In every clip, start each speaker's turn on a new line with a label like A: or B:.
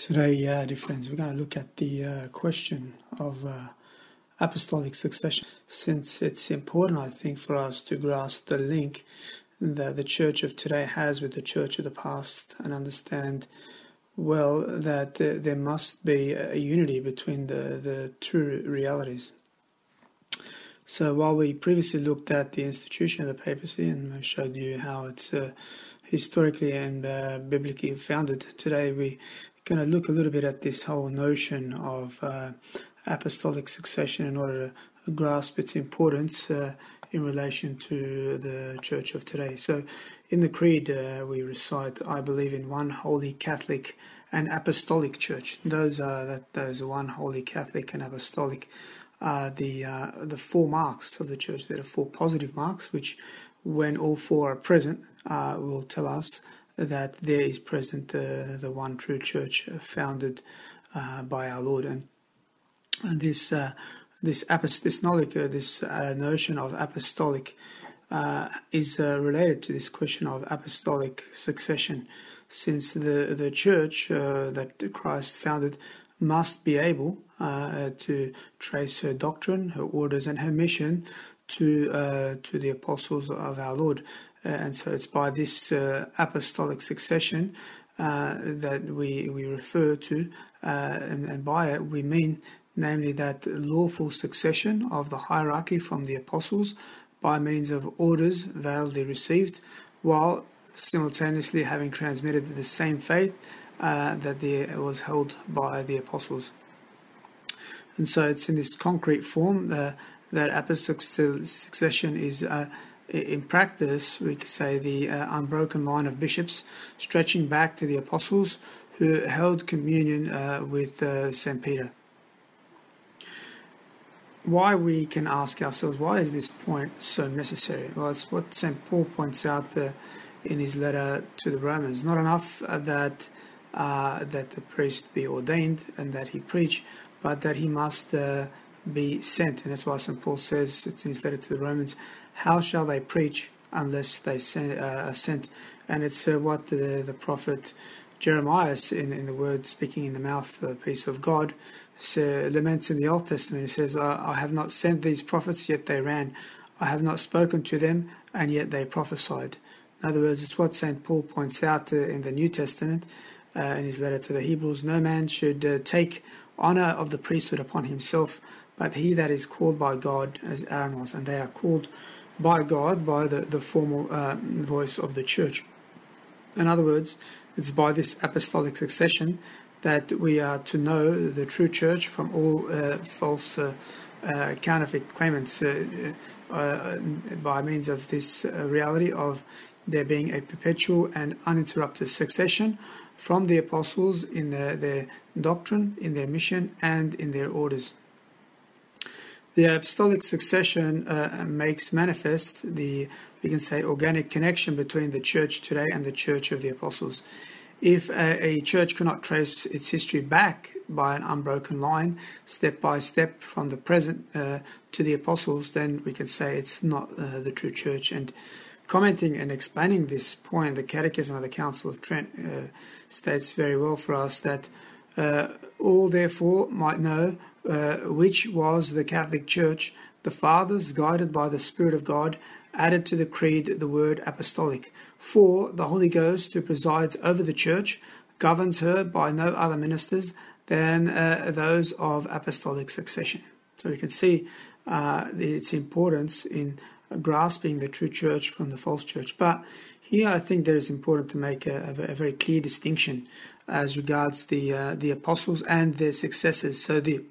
A: Today, uh, dear friends, we're going to look at the uh, question of uh, apostolic succession, since it's important, I think, for us to grasp the link that the church of today has with the church of the past and understand well that there must be a unity between the, the two realities. So, while we previously looked at the institution of the papacy and showed you how it's uh, historically and uh, biblically founded, today we going to look a little bit at this whole notion of uh, apostolic succession in order to grasp its importance uh, in relation to the church of today. So, in the Creed, uh, we recite, I believe in one holy Catholic and apostolic church. Those are that those one holy Catholic and apostolic. Uh, the uh, the four marks of the church. There are four positive marks, which, when all four are present, uh, will tell us that there is present uh, the one true church founded uh, by our Lord. And, and this uh, this apostolic, uh, this uh, notion of apostolic, uh, is related to this question of apostolic succession, since the the church that Christ founded must be able to trace her doctrine, her orders, and her mission to to the apostles of our Lord. Uh, and so it's by this uh, apostolic succession uh, that we, we refer to, and, and by it we mean namely that lawful succession of the hierarchy from the apostles by means of orders validly received, while simultaneously having transmitted the same faith uh, that there was held by the apostles. And so it's in this concrete form uh, that apostolic succession is uh, in practice, we could say the uh, unbroken line of bishops stretching back to the apostles who held communion uh, with uh, St. Peter. Why we can ask ourselves, why is this point so necessary? Well, it's what St. Paul points out uh, in his letter to the Romans. Not enough uh, that uh, that the priest be ordained and that he preach, but that he must be sent. And that's why St. Paul says in his letter to the Romans, how shall they preach unless they send, uh, are sent? And it's uh, what the, the prophet Jeremiah, in, in the word speaking in the mouth, the peace of God, so, laments in the Old Testament. He says, I, I have not sent these prophets, yet they ran. I have not spoken to them, and yet they prophesied. In other words, it's what St. Paul points out uh, in the New Testament uh, in his letter to the Hebrews no man should uh, take honor of the priesthood upon himself, but he that is called by God, as Aaron was, and they are called by God by the, the formal uh, voice of the church. In other words, it's by this apostolic succession that we are to know the true church from all uh, false uh, uh counterfeit claimants uh, uh, by means of this reality of there being a perpetual and uninterrupted succession from the apostles in their, their doctrine, in their mission, and in their orders. The apostolic succession uh, makes manifest the, we can say, organic connection between the church today and the church of the apostles. If a, a church cannot trace its history back by an unbroken line, step by step from the present uh, to the apostles, then we can say it's not uh, the true church. And commenting and explaining this point, the Catechism of the Council of Trent uh, states very well for us that uh, all therefore might know uh, which was the Catholic Church, the Fathers, guided by the Spirit of God, added to the creed the word apostolic. For the Holy Ghost, who presides over the Church, governs her by no other ministers than uh, those of apostolic succession. So we can see uh, its importance in grasping the true church from the false church. But here I think that it's important to make a, a very clear distinction as regards the uh, the apostles and their successors. So the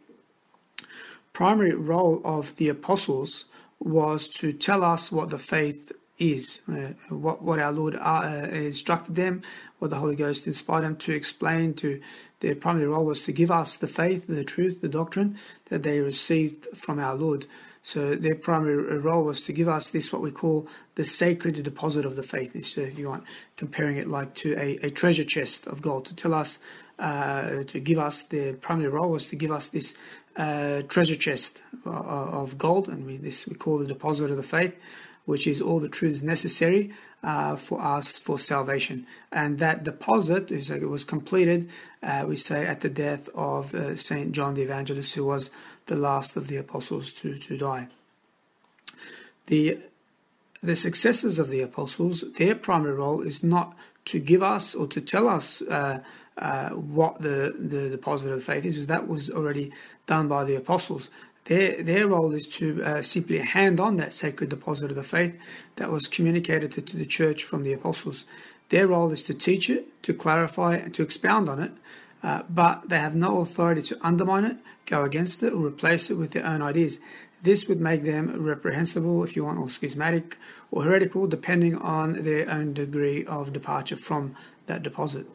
A: primary role of the apostles was to tell us what the faith is, uh, what what our Lord uh, instructed them, what the Holy Ghost inspired them to explain. To their primary role was to give us the faith, the truth, the doctrine that they received from our Lord. So their primary role was to give us this, what we call the sacred deposit of the faith. So if you want, comparing it like to a, a treasure chest of gold, to tell us, uh, to give us, the primary role was to give us this uh, treasure chest of gold, and we this we call the deposit of the faith, which is all the truths necessary uh, for us for salvation. And that deposit is like it was completed, uh, we say, at the death of uh, Saint John the Evangelist, who was the last of the apostles to, to die. The the successors of the apostles, their primary role is not to give us or to tell us uh, uh, what the, the deposit of the faith is, because that was already done by the apostles. Their, their role is to uh, simply hand on that sacred deposit of the faith that was communicated to, to the church from the apostles. Their role is to teach it, to clarify and to expound on it, uh, but they have no authority to undermine it, go against it, or replace it with their own ideas. This would make them reprehensible, if you want, or schismatic or heretical, depending on their own degree of departure from that deposit.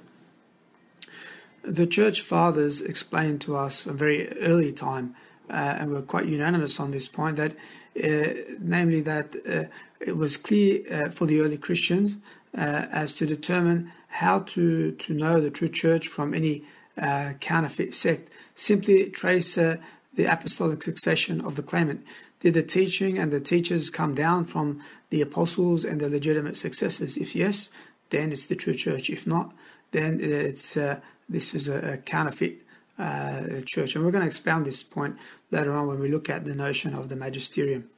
A: The Church Fathers explained to us from very early time, uh, and were quite unanimous on this point, that uh, namely that uh, it was clear uh, for the early Christians uh, as to determine how to, to know the true church from any uh, counterfeit sect. Simply trace the apostolic succession of the claimant? Did the teaching and the teachers come down from the apostles and the legitimate successors? If yes, then it's the true church. If not, then it's uh, this is a, a counterfeit uh, church. And we're going to expound this point later on when we look at the notion of the magisterium.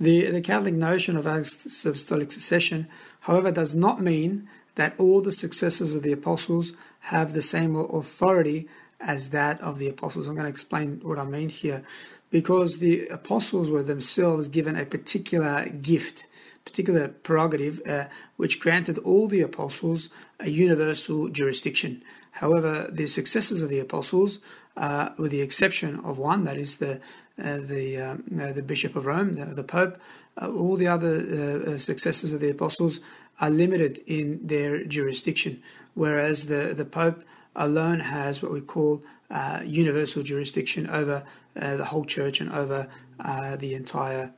A: The, the Catholic notion of apostolic succession, however, does not mean that all the successors of the apostles have the same authority as that of the apostles. I'm going to explain what I mean here. Because the apostles were themselves given a particular gift, particular prerogative, uh, which granted all the apostles a universal jurisdiction. However, the successors of the apostles, uh, with the exception of one, that is the uh, the uh, the Bishop of Rome, the, the Pope, uh, all the other uh, successors of the apostles are limited in their jurisdiction, whereas the the Pope alone has what we call uh, universal jurisdiction over uh, the whole church and over uh, the entire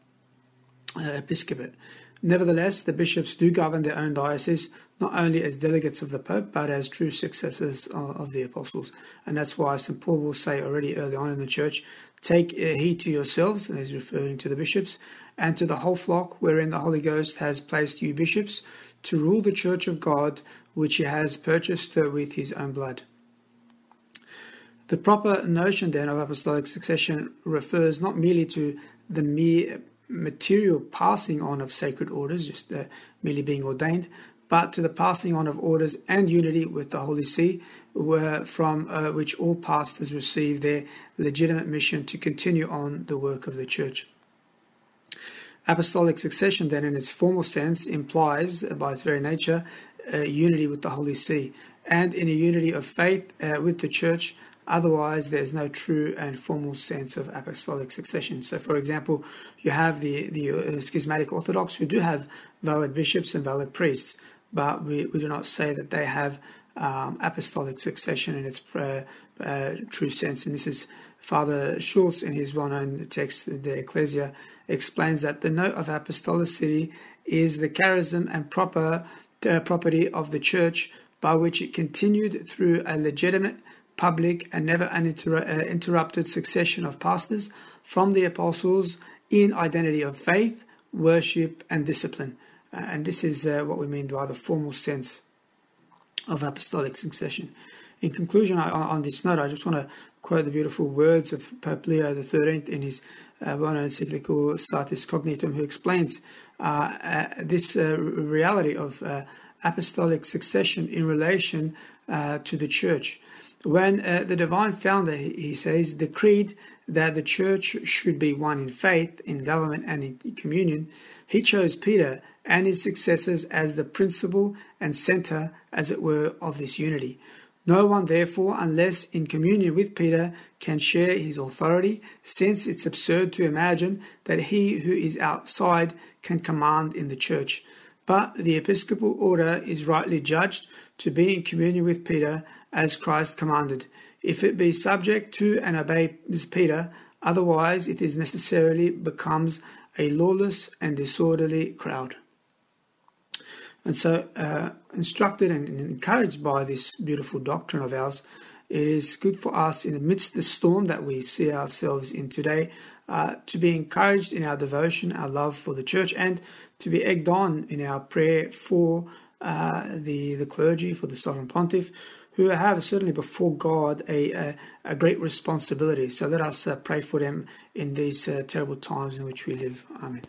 A: uh, episcopate. Nevertheless, the bishops do govern their own diocese not only as delegates of the Pope but as true successors of, of the apostles. And that's why St. Paul will say already early on in the church take uh, heed to yourselves, and he's referring to the bishops, and to the whole flock wherein the Holy Ghost has placed you bishops to rule the church of God which he has purchased with his own blood. The proper notion then of apostolic succession refers not merely to the mere material passing on of sacred orders, just uh, merely being ordained, but to the passing on of orders and unity with the Holy See, from uh, which all pastors receive their legitimate mission to continue on the work of the Church. Apostolic succession, then, in its formal sense, implies, by its very nature, uh, unity with the Holy See, and in a unity of faith uh, with the Church Otherwise, there's no true and formal sense of apostolic succession. So, for example, you have the, the uh, schismatic Orthodox who do have valid bishops and valid priests, but we, we do not say that they have um, apostolic succession in its uh, uh, true sense. And this is Father Schultz in his well known text, De Ecclesia, explains that the note of apostolicity is the charism and proper uh, property of the church by which it continued through a legitimate public and never uninterrupted uh, succession of pastors from the apostles in identity of faith, worship, and discipline. Uh, and this is uh, what we mean by the formal sense of apostolic succession. In conclusion, I, on this note, I just want to quote the beautiful words of Pope Leo XIII in his uh, well-known encyclical Satis Cognitum, who explains uh, uh, this reality of apostolic succession in relation to the Church when uh, the divine founder, he says, decreed that the church should be one in faith, in government, and in communion, he chose Peter and his successors as the principle and center, as it were, of this unity. No one, therefore, unless in communion with Peter, can share his authority, since it's absurd to imagine that he who is outside can command in the church. But the episcopal order is rightly judged to be in communion with Peter as Christ commanded. If it be subject to and obeys Peter, otherwise it is necessarily becomes a lawless and disorderly crowd. And so, uh, instructed and encouraged by this beautiful doctrine of ours, it is good for us in the midst of the storm that we see ourselves in today uh, to be encouraged in our devotion, our love for the church, and to be egged on in our prayer for uh, the, the clergy, for the sovereign pontiff, who have certainly before God a, a, a great responsibility. So let us uh, pray for them in these uh, terrible times in which we live. Amen.